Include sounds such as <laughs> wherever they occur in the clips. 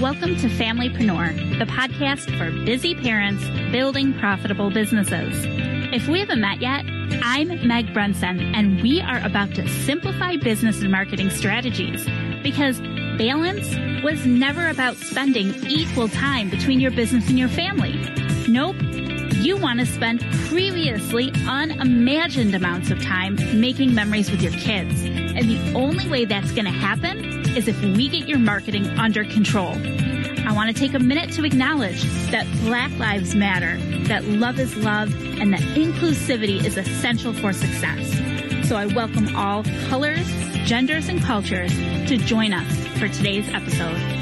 Welcome to Familypreneur, the podcast for busy parents building profitable businesses. If we haven't met yet, I'm Meg Brunson, and we are about to simplify business and marketing strategies because balance was never about spending equal time between your business and your family. Nope. You want to spend previously unimagined amounts of time making memories with your kids. And the only way that's going to happen is if we get your marketing under control. I want to take a minute to acknowledge that Black Lives Matter, that love is love, and that inclusivity is essential for success. So I welcome all colors, genders, and cultures to join us for today's episode.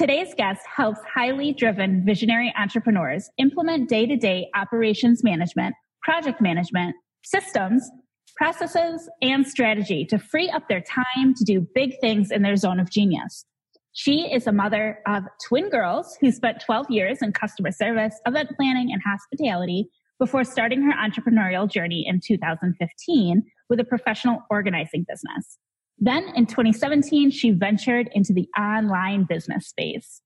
Today's guest helps highly driven visionary entrepreneurs implement day to day operations management, project management, systems, processes, and strategy to free up their time to do big things in their zone of genius. She is a mother of twin girls who spent 12 years in customer service, event planning, and hospitality before starting her entrepreneurial journey in 2015 with a professional organizing business. Then in 2017, she ventured into the online business space.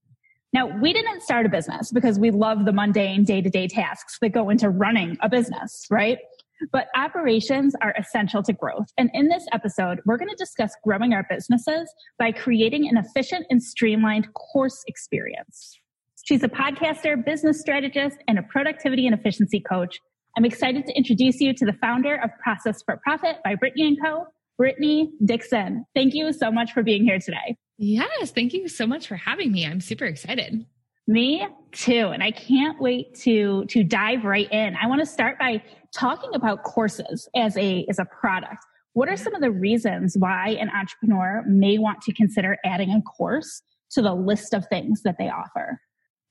Now, we didn't start a business because we love the mundane day to day tasks that go into running a business, right? But operations are essential to growth. And in this episode, we're going to discuss growing our businesses by creating an efficient and streamlined course experience. She's a podcaster, business strategist, and a productivity and efficiency coach. I'm excited to introduce you to the founder of Process for Profit by Brittany & Co., Brittany Dixon. Thank you so much for being here today. Yes, thank you so much for having me. I'm super excited. Me too. And I can't wait to, to dive right in. I want to start by talking about courses as a, as a product. What are some of the reasons why an entrepreneur may want to consider adding a course to the list of things that they offer?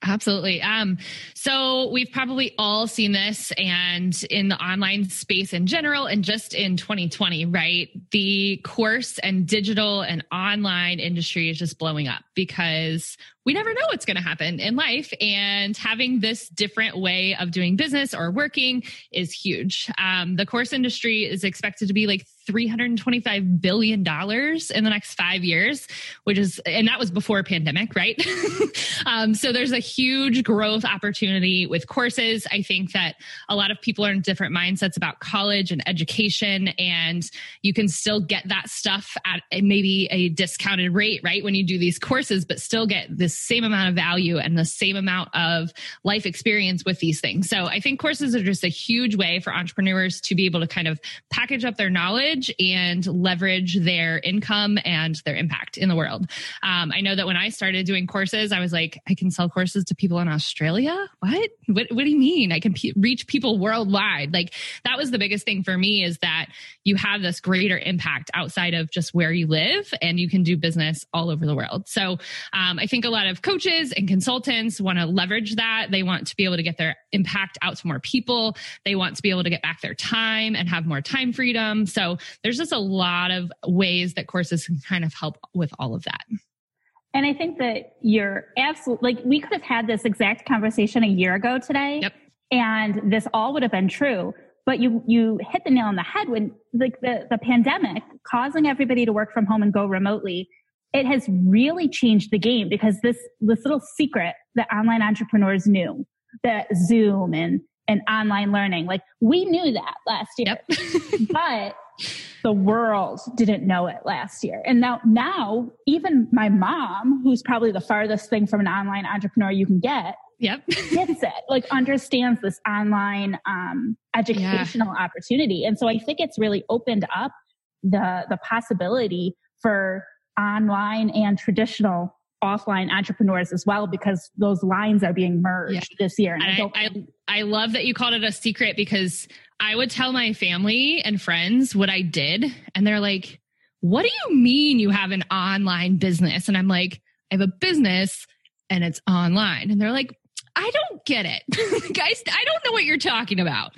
Absolutely. Um, so we've probably all seen this and in the online space in general and just in 2020, right? The course and digital and online industry is just blowing up because we never know what's going to happen in life. And having this different way of doing business or working is huge. Um, the course industry is expected to be like $325 billion in the next five years, which is, and that was before pandemic, right? <laughs> um, so there's a huge growth opportunity with courses. I think that a lot of people are in different mindsets about college and education, and you can still get that stuff at maybe a discounted rate, right? When you do these courses, but still get this same amount of value and the same amount of life experience with these things. So I think courses are just a huge way for entrepreneurs to be able to kind of package up their knowledge and leverage their income and their impact in the world. Um, I know that when I started doing courses, I was like, I can sell courses to people in Australia. What? What, what do you mean? I can p- reach people worldwide. Like that was the biggest thing for me is that you have this greater impact outside of just where you live and you can do business all over the world. So um, I think a lot lot of coaches and consultants want to leverage that. They want to be able to get their impact out to more people. They want to be able to get back their time and have more time freedom. So there's just a lot of ways that courses can kind of help with all of that. And I think that you're absolutely like we could have had this exact conversation a year ago today. Yep. And this all would have been true. But you you hit the nail on the head when like the, the pandemic causing everybody to work from home and go remotely it has really changed the game because this this little secret that online entrepreneurs knew that Zoom and and online learning, like we knew that last year, yep. <laughs> but the world didn't know it last year. And now, now even my mom, who's probably the farthest thing from an online entrepreneur you can get, yep, <laughs> gets it, like understands this online um, educational yeah. opportunity. And so I think it's really opened up the the possibility for online and traditional offline entrepreneurs as well because those lines are being merged yeah. this year. And, and I, I, I love that you called it a secret because I would tell my family and friends what I did, and they're like, what do you mean you have an online business? And I'm like, I have a business and it's online. And they're like, I don't get it. <laughs> Guys, I don't know what you're talking about.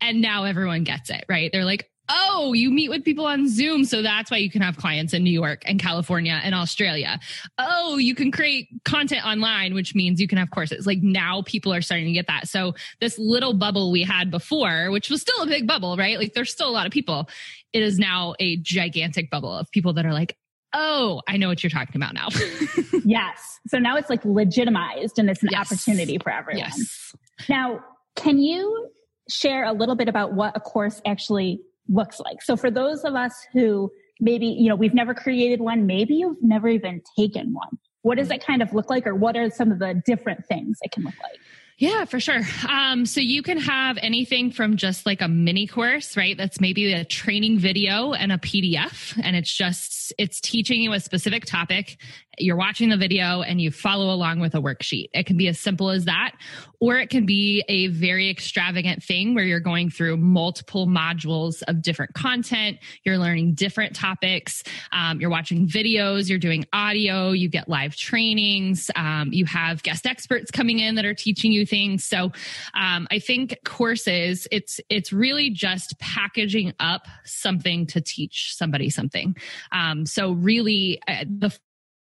And now everyone gets it, right? They're like, oh, you meet with people on Zoom. So that's why you can have clients in New York and California and Australia. Oh, you can create content online, which means you can have courses. Like now people are starting to get that. So this little bubble we had before, which was still a big bubble, right? Like there's still a lot of people. It is now a gigantic bubble of people that are like, oh, I know what you're talking about now. <laughs> yes. So now it's like legitimized and it's an yes. opportunity for everyone. Yes. Now, can you share a little bit about what a course actually looks like? So for those of us who maybe, you know, we've never created one, maybe you've never even taken one. What does hmm. it kind of look like or what are some of the different things it can look like? Yeah, for sure. Um, so you can have anything from just like a mini course, right? That's maybe a training video and a PDF, and it's just it's teaching you a specific topic. You're watching the video and you follow along with a worksheet. It can be as simple as that, or it can be a very extravagant thing where you're going through multiple modules of different content. You're learning different topics. Um, you're watching videos. You're doing audio. You get live trainings. Um, you have guest experts coming in that are teaching you things. So um, I think courses, it's it's really just packaging up something to teach somebody something. Um, so really, uh, the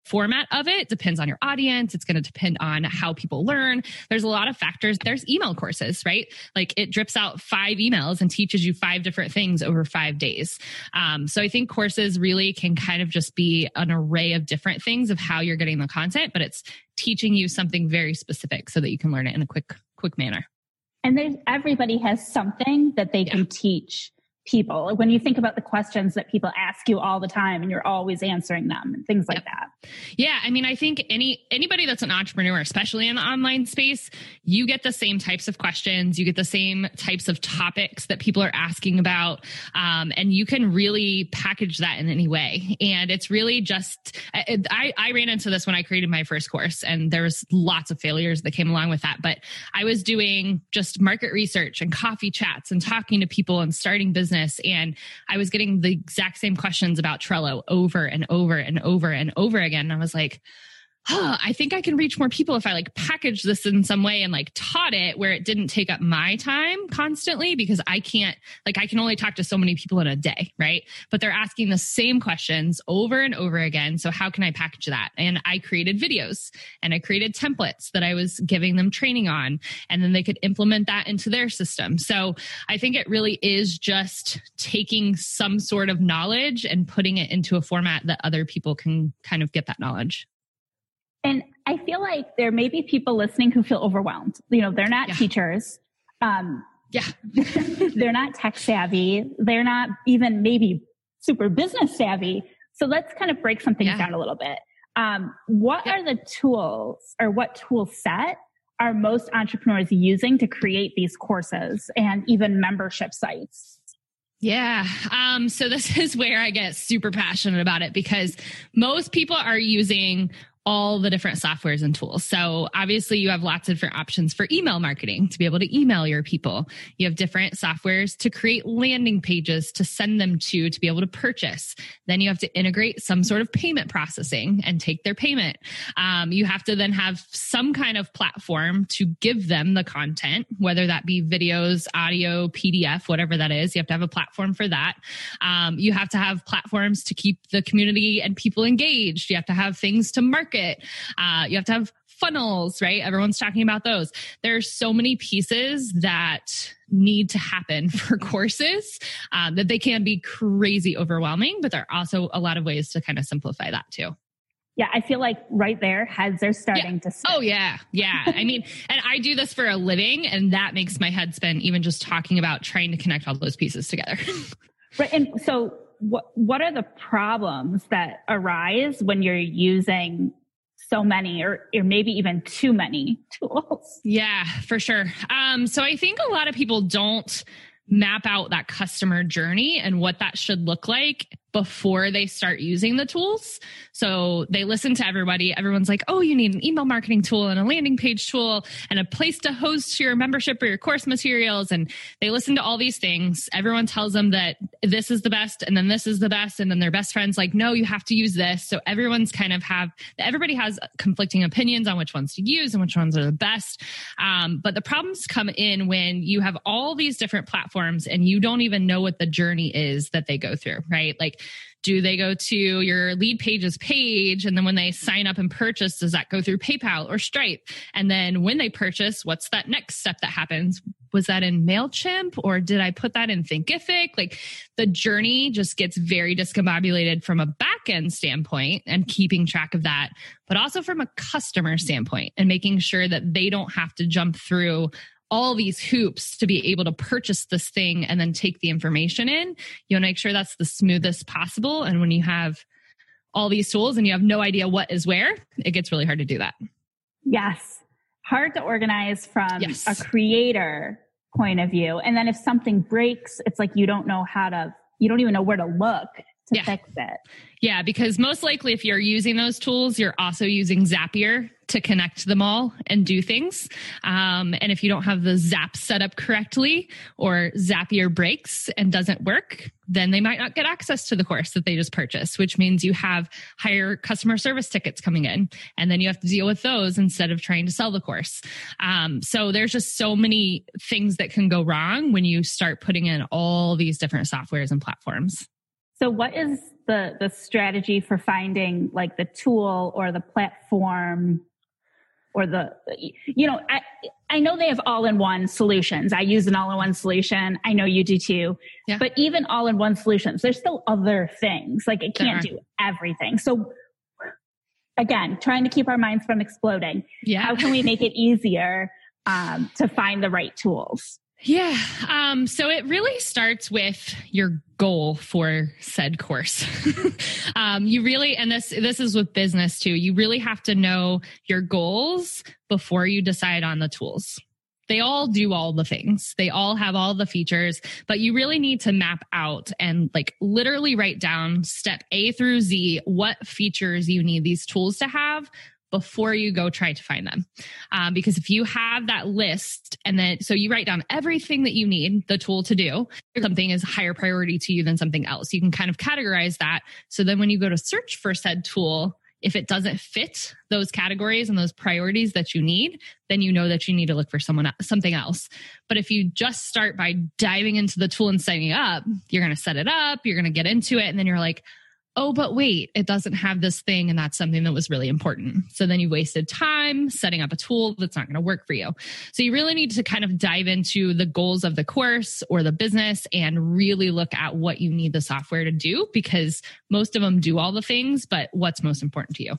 format of it depends on your audience. It's going to depend on how people learn. There's a lot of factors. There's email courses, right? Like it drips out five emails and teaches you five different things over five days. Um, so I think courses really can kind of just be an array of different things of how you're getting the content, but it's teaching you something very specific so that you can learn it in a quick, quick manner. And there's everybody has something that they yeah. can teach people. When you think about the questions that people ask you all the time and you're always answering them and things like yep. that. Yeah i mean i think any anybody that's an entrepreneur especially in the online space you get the same types of questions you get the same types of topics that people are asking about um, and you can really package that in any way. And it's really just I, I ran into this when i created my first course and there was lots of failures that came along with that but i was doing just market research and coffee chats and talking to people and starting business business. And I was getting the exact same questions about Trello over and over and over and over again. And I was like, huh, <gasps> I think I can reach more people if I like package this in some way and like taught it where it didn't take up my time constantly because I can't, like, I can only talk to so many people in a day, right? But they're asking the same questions over and over again. So how can I package that? And I created videos and I created templates that I was giving them training on, and then they could implement that into their system. So I think it really is just taking some sort of knowledge and putting it into a format that other people can kind of get that knowledge. And I feel like there may be people listening who feel overwhelmed. You know, they're not yeah. teachers. Um, yeah. <laughs> they're not tech savvy. They're not even maybe super business savvy. So let's kind of break something yeah. down a little bit. Um, what yeah. are the tools or what tool set are most entrepreneurs using to create these courses and even membership sites? Yeah. Um, so this <laughs> is where I get super passionate about it because most people are using all the different softwares and tools. So obviously you have lots of different options for email marketing to be able to email your people. You have different softwares to create landing pages to send them to to be able to purchase. Then you have to integrate some sort of payment processing and take their payment. Um, you have to then have some kind of platform to give them the content, whether that be videos, audio, PDF, whatever that is. You have to have a platform for that. Um, you have to have platforms to keep the community and people engaged. You have to have things to market market. Uh, you have to have funnels, right? Everyone's talking about those. There's so many pieces that need to happen <laughs> for courses um, that they can be crazy overwhelming, but there are also a lot of ways to kind of simplify that too. Yeah, I feel like right there, heads are starting yeah. to spin. Oh, yeah. Yeah. I mean, <laughs> and I do this for a living, and that makes my head spin even just talking about trying to connect all those pieces together. <laughs> right. And so, what, what are the problems that arise when you're using so many or, or maybe even too many <laughs> tools. Yeah, for sure. Um, so I think a lot of people don't map out that customer journey and what that should look like before they start using the tools. So they listen to everybody. Everyone's like, oh, you need an email marketing tool and a landing page tool and a place to host your membership or your course materials. And they listen to all these things. Everyone tells them that this is the best and then this is the best. And then their best friend's like, no, you have to use this. So everyone's kind of have, everybody has conflicting opinions on which ones to use and which ones are the best. Um, but the problems come in when you have all these different platforms and you don't even know what the journey is that they go through, right? Like, do they go to your lead pages page? And then when they sign up and purchase does that go through paypal or stripe? And then when they purchase what's that next step that happens? Was that in mailchimp or did i put that in thinkific? Like the journey just gets very discombobulated from a back end standpoint and keeping track of that but also from a customer standpoint and making sure that they don't have to jump through all these hoops to be able to purchase this thing and then take the information in. You want to make sure that's the smoothest possible. And when you have all these tools and you have no idea what is where, it gets really hard to do that. Yes. Hard to organize from yes. a creator point of view. And then if something breaks, it's like you don't know how to, you don't even know where to look to yeah. fix it. Yeah, because most likely if you're using those tools, you're also using Zapier to connect them all and do things. Um, and if you don't have the Zap set up correctly or Zapier breaks and doesn't work, then they might not get access to the course that they just purchased, which means you have higher customer service tickets coming in. And then you have to deal with those instead of trying to sell the course. Um, so there's just so many things that can go wrong when you start putting in all these different softwares and platforms. So what is the the strategy for finding like the tool or the platform or the you know I I know they have all-in-one solutions. I use an all-in-one solution. I know you do too. Yeah. But even all-in-one solutions, there's still other things. Like it can't do everything. So again, trying to keep our minds from exploding. Yeah. How can we make it easier um, to find the right tools? Yeah. Um, so it really starts with your goal for said course. <laughs> um, you really, and this, this is with business too. You really have to know your goals before you decide on the tools. They all do all the things. They all have all the features, but you really need to map out and like literally write down step A through Z, what features you need these tools to have before you go try to find them. Um, because if you have that list and then, so you write down everything that you need the tool to do, something is higher priority to you than something else. You can kind of categorize that. So then when you go to search for said tool, if it doesn't fit those categories and those priorities that you need, then you know that you need to look for someone something else. But if you just start by diving into the tool and setting it up, you're going to set it up, you're going to get into it, and then you're like, oh, but wait, it doesn't have this thing. And that's something that was really important. So then you wasted time setting up a tool that's not going to work for you. So you really need to kind of dive into the goals of the course or the business and really look at what you need the software to do because most of them do all the things, but what's most important to you.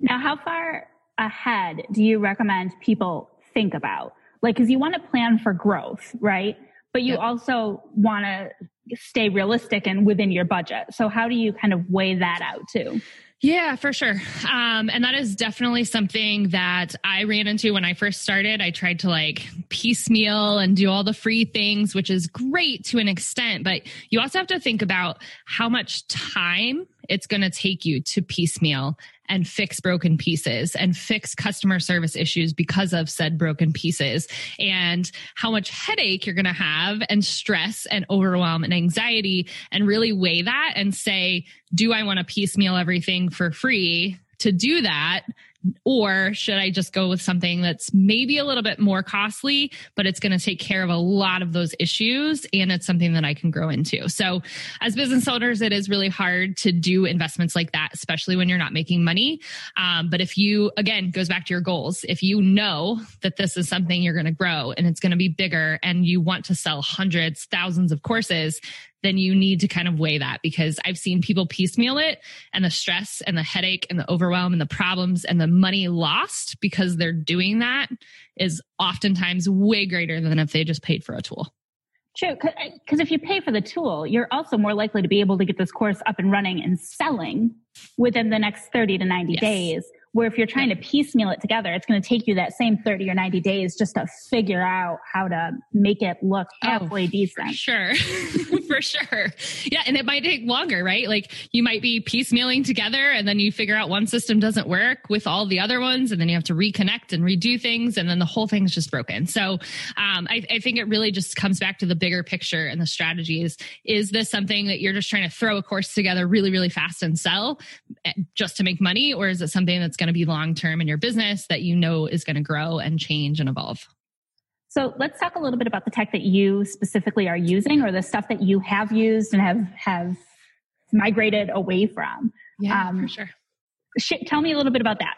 Now, how far ahead do you recommend people think about? Like, because you want to plan for growth, right? But you yep. also want to stay realistic and within your budget. So how do you kind of weigh that out too? Yeah, for sure. Um, and that is definitely something that I ran into when I first started. I tried to like piecemeal and do all the free things, which is great to an extent, but you also have to think about how much time it's going to take you to piecemeal and fix broken pieces and fix customer service issues because of said broken pieces and how much headache you're going to have and stress and overwhelm and anxiety and really weigh that and say, do I want to piecemeal everything for free to do that? Or should I just go with something that's maybe a little bit more costly, but it's going to take care of a lot of those issues and it's something that I can grow into? So, as business owners, it is really hard to do investments like that, especially when you're not making money. Um, but if you, again, goes back to your goals, if you know that this is something you're going to grow and it's going to be bigger and you want to sell hundreds, thousands of courses, then you need to kind of weigh that because I've seen people piecemeal it and the stress and the headache and the overwhelm and the problems and the money lost because they're doing that is oftentimes way greater than if they just paid for a tool. True, because if you pay for the tool, you're also more likely to be able to get this course up and running and selling within the next 30 to 90 yes. days Where if you're trying to piecemeal it together, it's going to take you that same 30 or 90 days just to figure out how to make it look oh, halfway oh, decent. For sure. <laughs> for sure. Yeah. And it might take longer, right? Like you might be piecemealing together and then you figure out one system doesn't work with all the other ones. And then you have to reconnect and redo things. And then the whole thing's just broken. So um, I, I think it really just comes back to the bigger picture and the strategies. is, is this something that you're just trying to throw a course together really, really fast and sell eh, just to make money? Or is it something that's going to be long term in your business that you know is going to grow and change and evolve. So let's talk a little bit about the tech that you specifically are using or the stuff that you have used and have have migrated away from. Yeah, um, for sure. Sh- tell me a little bit about that.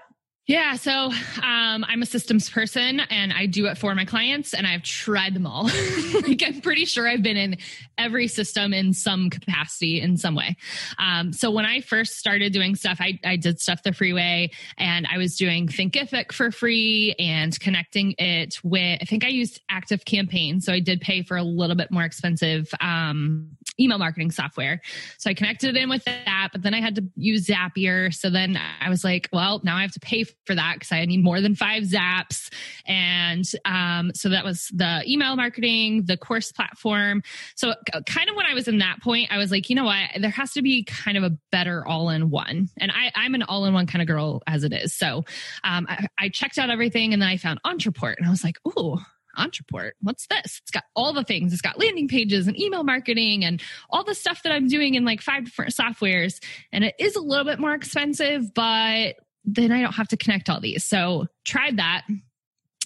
Yeah, so um, I'm a systems person and I do it for my clients, and I've tried them all. <laughs> like I'm pretty sure I've been in every system in some capacity in some way. Um, so when I first started doing stuff, I, I did stuff the freeway and I was doing Thinkific for free and connecting it with. I think I used Active Campaign, so I did pay for a little bit more expensive um, email marketing software. So I connected it in with that, but then I had to use Zapier. So then I was like, well, now I have to pay for that because I need more than five zaps. And um, so that was the email marketing, the course platform. So kind of when I was in that point, I was like, you know what? There has to be kind of a better all in one. And I, I'm an all in one kind of girl as it is. So um, I, I checked out everything and then I found Ontraport and I was like, ooh, Ontraport. What's this? It's got all the things. It's got landing pages and email marketing and all the stuff that I'm doing in like five different softwares. And it is a little bit more expensive, but then I don't have to connect all these. So tried that.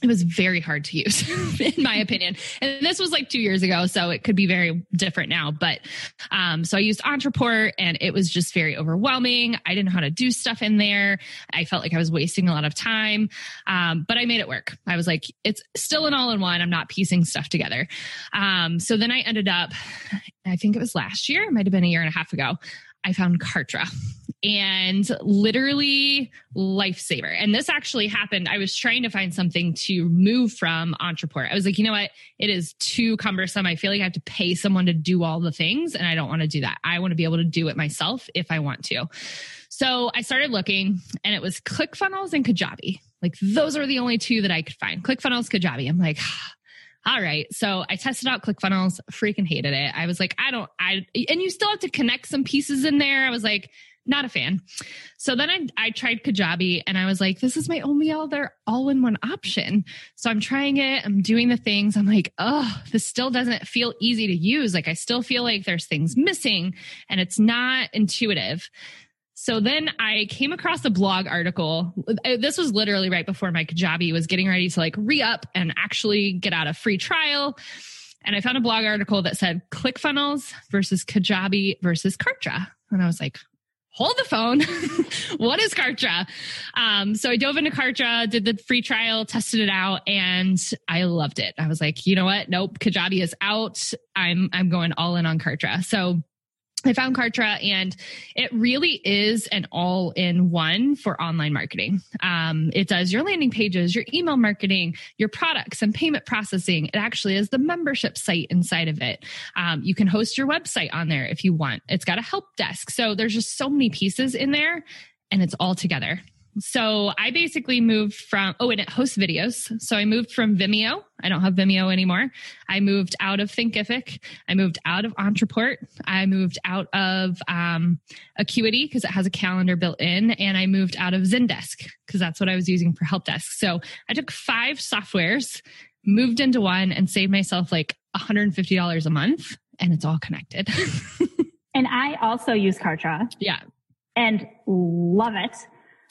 It was very hard to use, <laughs> in my opinion. And this was like two years ago, so it could be very different now. But um, so I used Ontraport, and it was just very overwhelming. I didn't know how to do stuff in there. I felt like I was wasting a lot of time. Um, but I made it work. I was like, it's still an all in one. I'm not piecing stuff together. Um, so then I ended up, I think it was last year, it might have been a year and a half ago. I found Kartra <laughs> and literally lifesaver. And this actually happened. I was trying to find something to move from Ontraport. I was like, you know what? It is too cumbersome. I feel like I have to pay someone to do all the things and I don't want to do that. I want to be able to do it myself if I want to. So I started looking and it was ClickFunnels and Kajabi. Like those are the only two that I could find. ClickFunnels, Kajabi. I'm like, all right. So I tested out ClickFunnels, freaking hated it. I was like, I don't, I, and you still have to connect some pieces in there. I was like, not a fan. So then I, I tried Kajabi and I was like, this is my only other all in one option. So I'm trying it. I'm doing the things. I'm like, oh, this still doesn't feel easy to use. Like I still feel like there's things missing and it's not intuitive. So then I came across a blog article. Uh, this was literally right before my Kajabi was getting ready to like re up and actually get out a free trial. And I found a blog article that said ClickFunnels versus Kajabi versus Kartra. And I was like, hold the phone. <laughs> what is Kartra? Um, so I dove into Kartra, did the free trial, tested it out, and I loved it. I was like, you know what? Nope, Kajabi is out. I'm I'm going all in on Kartra. So I found Kartra and it really is an all in one for online marketing. Um, it does your landing pages, your email marketing, your products and payment processing. It actually is the membership site inside of it. Um, you can host your website on there if you want. It's got a help desk. So there's just so many pieces in there and it's all together. So I basically moved from, oh, and it hosts videos. So I moved from Vimeo. I don't have Vimeo anymore. I moved out of Thinkific. I moved out of Ontraport. I moved out of um, Acuity because it has a calendar built in. And I moved out of Zendesk because that's what I was using for help desk. So I took five softwares, moved into one, and saved myself like $150 a month. And it's all connected. <laughs> and I also use Kartra. Yeah. And love it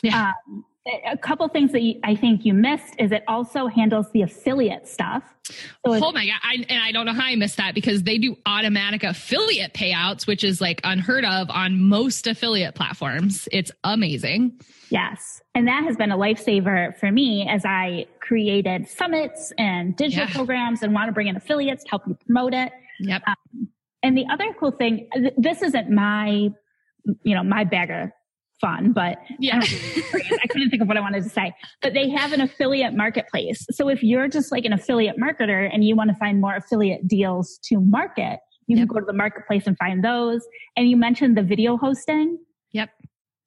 yeah. Um, a couple things that you, I think you missed is it also handles the affiliate stuff. So oh my god! I, and I don't know how I missed that because they do automatic affiliate payouts, which is like unheard of on most affiliate platforms. It's amazing. Yes, and that has been a lifesaver for me as I created summits and digital yeah. programs and want to bring in affiliates to help you promote it. Yep. Um, and the other cool thing, this isn't my, you know, my bagger fun, but yeah, um, I couldn't think of what I wanted to say. But they have an affiliate marketplace. So if you're just like an affiliate marketer and you want to find more affiliate deals to market, you yep. can go to the marketplace and find those. And you mentioned the video hosting. Yep.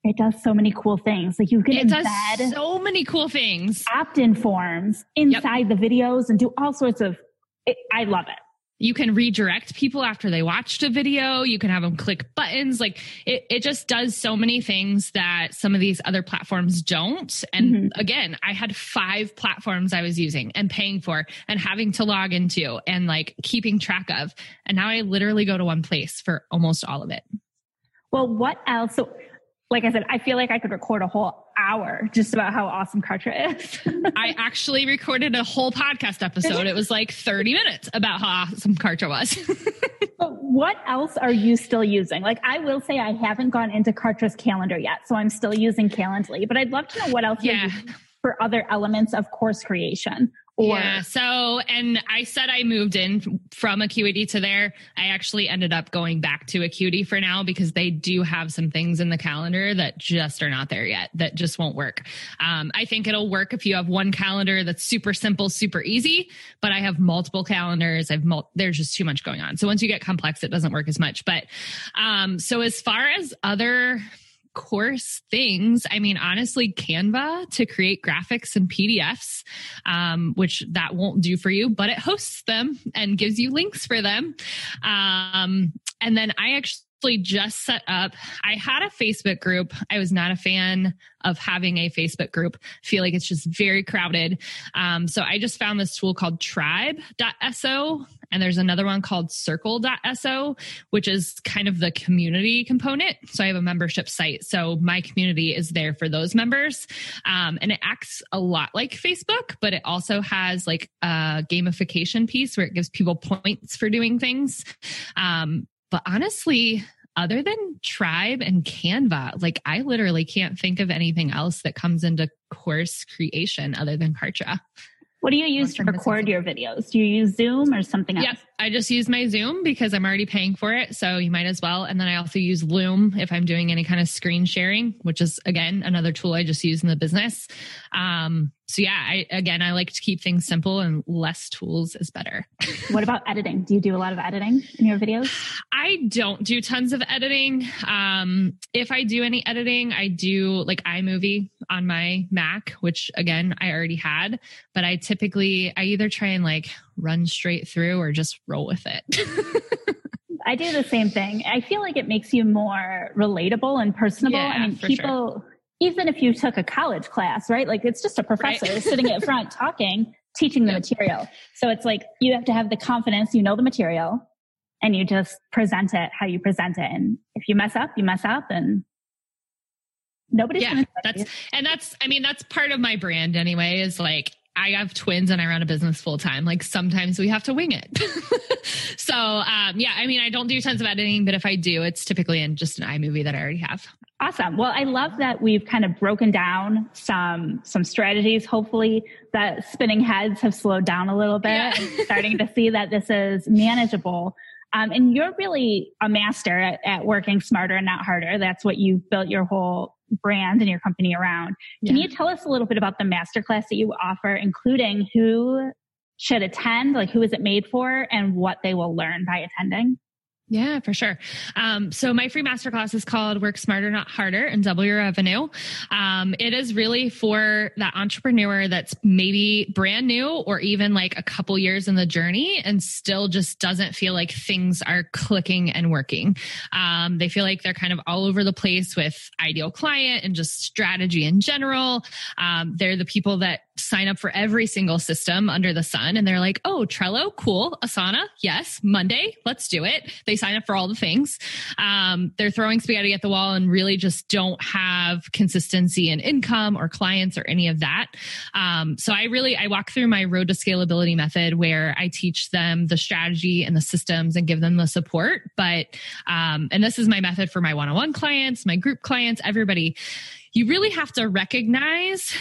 it does so many cool things. Like you can it embed does so many cool things. Opt-in forms inside yep. the videos and do all sorts of. It, I love it. You can redirect people after they watched a video. You can have them click buttons. Like it, it just does so many things that some of these other platforms don't. And mm-hmm. again, I had five platforms I was using and paying for and having to log into and like keeping track of. And now I literally go to one place for almost all of it. Well, what else? So like I said, I feel like I could record a whole hour just about how awesome Kartra is. <laughs> I actually recorded a whole podcast episode. It was like 30 minutes about how awesome Kartra was. <laughs> but what else are you still using? Like, I will say I haven't gone into Kartra's calendar yet, so I'm still using Calendly, but I'd love to know what else yeah. for other elements of course creation. Or, yeah. So, and I said I moved in from Acuity to there. I actually ended up going back to Acuity for now because they do have some things in the calendar that just are not there yet, that just won't work. Um, I think it'll work if you have one calendar that's super simple, super easy, but I have multiple calendars. I've, mul- there's just too much going on. So once you get complex, it doesn't work as much. But, um, so as far as other, course things. I mean, honestly, Canva to create graphics and PDFs, um, which that won't do for you, but it hosts them and gives you links for them. Um, and then I actually just set up i had a facebook group i was not a fan of having a facebook group feel like it's just very crowded um, so i just found this tool called tribe.so and there's another one called circle.so, which is kind of the community component. So I have a membership site. So my community is there for those members. Um, and it acts a lot like Facebook, but it also has like a gamification piece where it gives people points for doing things. Um, but honestly, other than Tribe and Canva, like I literally can't think of anything else that comes into course creation other than Kartra. What do you use to record your videos? Do you use Zoom or something else? Yeah, I just use my Zoom because I'm already paying for it. So you might as well. And then I also use Loom if I'm doing any kind of screen sharing, which is again another tool I just use in the business. Um, so yeah, I, again, I like to keep things simple and less tools is better. <laughs> what about editing? Do you do a lot of editing in your videos? I don't do tons of editing. Um, if I do any editing, I do like iMovie on my Mac, which again, I already had, but I typically, I either try and like run straight through or just roll with it. <laughs> I do the same thing. I feel like it makes you more relatable and personable. Yeah, I mean, people, sure even if you took a college class, right? Like it's just a professor right. sitting at <laughs> front talking, teaching the material. So it's like you have to have the confidence, you know the material, and you just present it how you present it. And if you mess up, you mess up and nobody's yeah, that's, you. and that's, I mean, that's part of my brand anyway, is like, I have twins and I run a business full time. Like sometimes we have to wing it. <laughs> so, um, yeah, I mean, I don't do tons of editing, but if I do, it's typically in just an iMovie that I already have. Awesome. Well, I love that we've kind of broken down some some strategies. Hopefully, that spinning heads have slowed down a little bit. Yeah. starting to see that this is manageable. Um, and you're really a master at, at, working smarter and not harder. That's what you've built your whole brand and your company around. Can yeah. you tell us a little bit about the masterclass that you offer, including who should attend, like who is it made for, and what they will learn by attending? Yeah, for sure. Um, so my free masterclass is called Work Smarter, Not Harder and Double Your Revenue. Um, it is really for that entrepreneur that's maybe brand new or even like a couple years in the journey and still just doesn't feel like things are clicking and working. Um, they feel like they're kind of all over the place with ideal client and just strategy in general. Um, they're the people that sign up for every single system under the sun and they're like, oh, Trello, cool. Asana, yes. Monday, let's do it. They sign up for all the things. Um, they're throwing spaghetti at the wall and really just don't have consistency in income or clients or any of that. Um, so I really, I walk through my road to scalability method where I teach them the strategy and the systems and give them the support. But, um, and this is my method for my one-on-one clients, my group clients, everybody you really have to recognize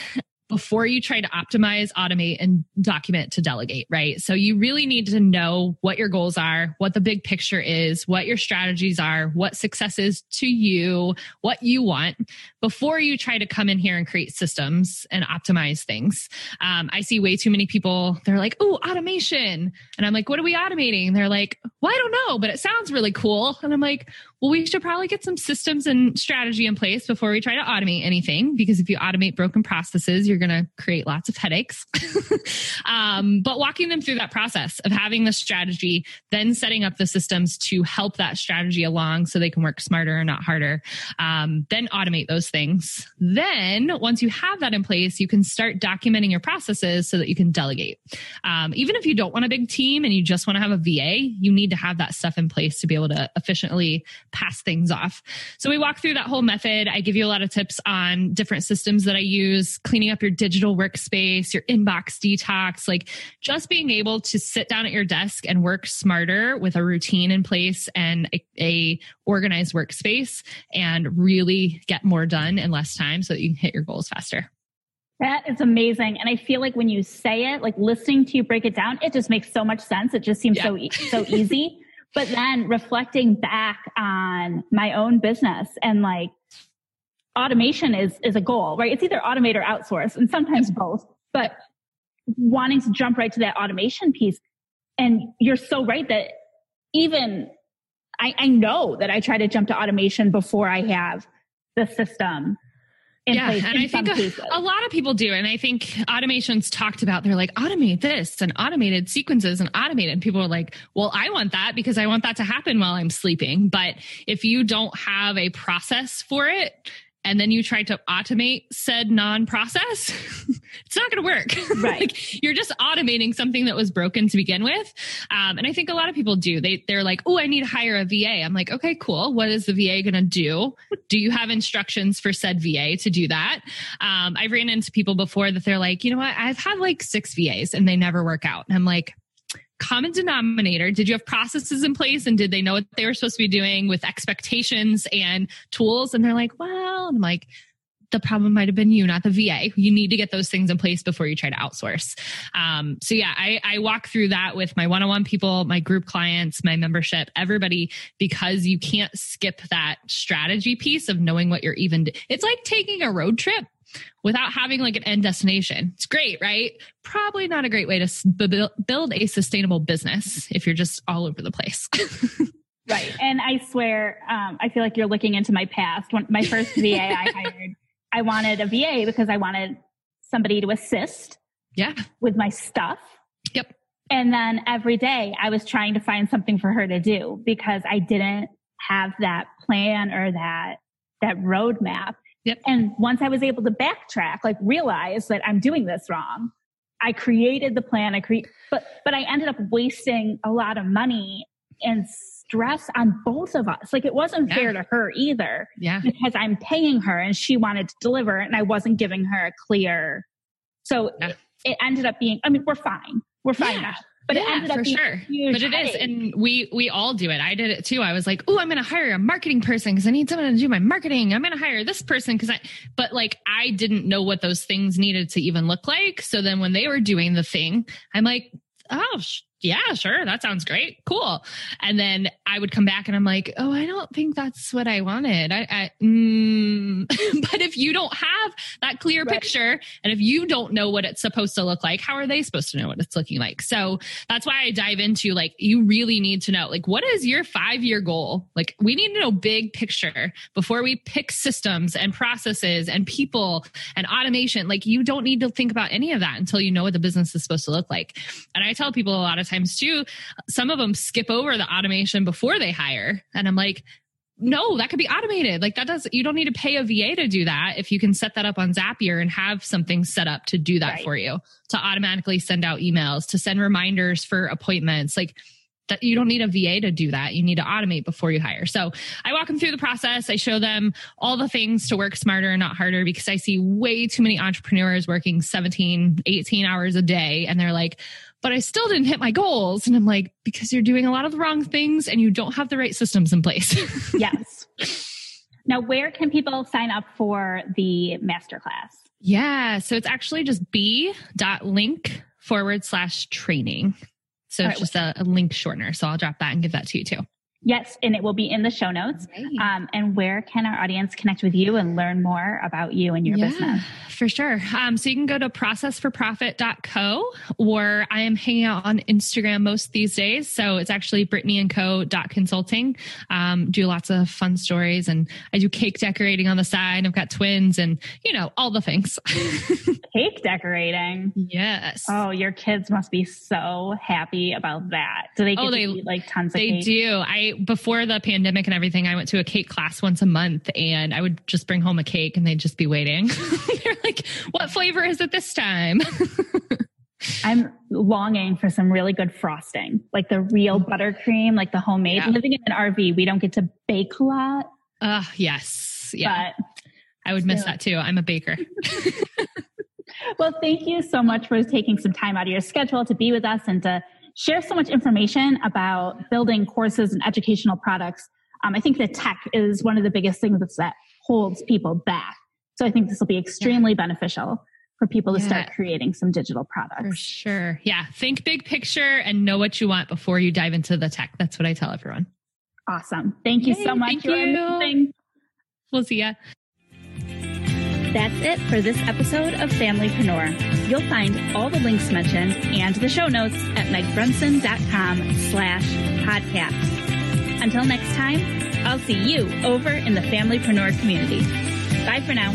before you try to optimize, automate, and document to delegate, right? So you really need to know what your goals are, what the big picture is, what your strategies are, what success is to you, what you want before you try to come in here and create systems and optimize things. Um, I see way too many people, they're like, oh, automation. And I'm like, what are we automating? And they're like, well, I don't know, but it sounds really cool. And I'm like, well, we should probably get some systems and strategy in place before we try to automate anything. Because if you automate broken processes, you're going to create lots of headaches. <laughs> um, but walking them through that process of having the strategy, then setting up the systems to help that strategy along so they can work smarter and not harder. Um, then automate those things. Then once you have that in place, you can start documenting your processes so that you can delegate. Um, even if you don't want a big team and you just want to have a VA, you need to have that stuff in place to be able to efficiently pass things off. So we walk through that whole method. I give you a lot of tips on different systems that I use, cleaning up your digital workspace, your inbox detox, like just being able to sit down at your desk and work smarter with a routine in place and a, a organized workspace and really get more done in less time so that you can hit your goals faster. That is amazing. And I feel like when you say it, like listening to you break it down, it just makes so much sense. It just seems yeah. so, so easy. <laughs> But then reflecting back on my own business and like automation is, is a goal, right? It's either automate or outsource and sometimes both, but wanting to jump right to that automation piece. And you're so right that even I, I know that I try to jump to automation before I have the system yeah, and I think a, a, lot of people do. And I think automation's talked about, they're like, automate this and automated sequences and automate. And people are like, well, I want that because I want that to happen while I'm sleeping. But if you don't have a process for it, and then you try to automate said non-process, <laughs> it's not going to work. <laughs> Right. like you're just automating something that was broken to begin with. Um, and I think a lot of people do. They they're like, oh, I need to hire a VA. I'm like, okay, cool. What is the VA going to do? Do you have instructions for said VA to do that? Um, I've ran into people before that they're like, you know what? I've had like six VAs and they never work out. And I'm like, common denominator did you have processes in place and did they know what they were supposed to be doing with expectations and tools and they're like well i'm like the problem might have been you, not the VA. You need to get those things in place before you try to outsource. Um, so yeah, I, I walk through that with my one-on-one people, my group clients, my membership, everybody, because you can't skip that strategy piece of knowing what you're even. It's like taking a road trip without having like an end destination. It's great, right? Probably not a great way to build a sustainable business if you're just all over the place. <laughs> right. And I swear, um, I feel like you're looking into my past. When my first VA I <laughs> hired, I wanted a VA because I wanted somebody to assist yeah. with my stuff. Yep. And then every day I was trying to find something for her to do because I didn't have that plan or that that roadmap. Yep. And once I was able to backtrack, like realize that I'm doing this wrong, I created the plan. I create, but, but I ended up wasting a lot of money and stress on both of us. Like it wasn't yeah. fair to her either. Yeah. Because I'm paying her and she wanted to deliver and I wasn't giving her a clear. So yeah. it, it, ended up being, I mean, we're fine. We're fine yeah. now but yeah, it ended up for sure. But it headache. is, and we we all do it. I did it too. I was like, oh, I'm going to hire a marketing person because I need someone to do my marketing. I'm going to hire this person because I. But like, I didn't know what those things needed to even look like. So then when they were doing the thing, I'm like, oh, yeah, sure. That sounds great. Cool. And then I would come back and I'm like, oh, I don't think that's what I wanted. I, I mm. <laughs> but if you don't have that clear right. picture and if you don't know what it's supposed to look like, how are they supposed to know what it's looking like? So that's why I dive into like, you really need to know, like, what is your five year goal? Like, we need to know big picture before we pick systems and processes and people and automation. Like, you don't need to think about any of that until you know what the business is supposed to look like. And I tell people a lot of times too, some of them skip over the automation before they hire. And I'm like, no, that could be automated. Like that does, you don't need to pay a VA to do that. If you can set that up on Zapier and have something set up to do that right. for you, to automatically send out emails, to send reminders for appointments. Like that you don't need a VA to do that. You need to automate before you hire. So I walk them through the process. I show them all the things to work smarter and not harder because I see way too many entrepreneurs working 17, 18 hours a day. And they're like, but I still didn't hit my goals. And I'm like, because you're doing a lot of the wrong things and you don't have the right systems in place. <laughs> yes. Now, where can people sign up for the masterclass? Yeah. So it's actually just b.link forward slash training. So it's just a, a, link shortener. So I'll drop that and give that to you too. Yes, and it will be in the show notes. Um, and where can our audience connect with you and learn more about you and your yeah, business? For sure. Um, so you can go to processforprofit.co or I am hanging out on Instagram most these days. So it's actually Brittany and Co. consulting. Um, do lots of fun stories and I do cake decorating on the side. I've got twins and you know, all the things. <laughs> cake decorating. Yes. Oh, your kids must be so happy about that. Do they get oh, they, eat like tons of cake. They cake? do. I before the pandemic and everything, I went to a cake class once a month and I would just bring home a cake and they'd just be waiting. <laughs> They're like, what flavor is it this time? <laughs> I'm longing for some really good frosting, like the real buttercream, like the homemade. Yeah. Living in an RV, we don't get to bake a lot. Uh, yes. Yeah. But I would miss that too. I'm a baker. <laughs> well, thank you so much for taking some time out of your schedule to be with us and to share so much information about building courses and educational products. Um, I think the tech is one of the biggest things that holds people back. So I think this will be extremely yeah. beneficial for people to yeah. start creating some digital products. For sure. Yeah. Think big picture and know what you want before you dive into the tech. That's what I tell everyone. Awesome. Thank you Yay, so much. Thank you. We'll see ya. That's it for this episode of Familypreneur. You'll find all the links mentioned and the show notes at megbrunson.com slash podcast. Until next time, I'll see you over in the Familypreneur community. Bye for now.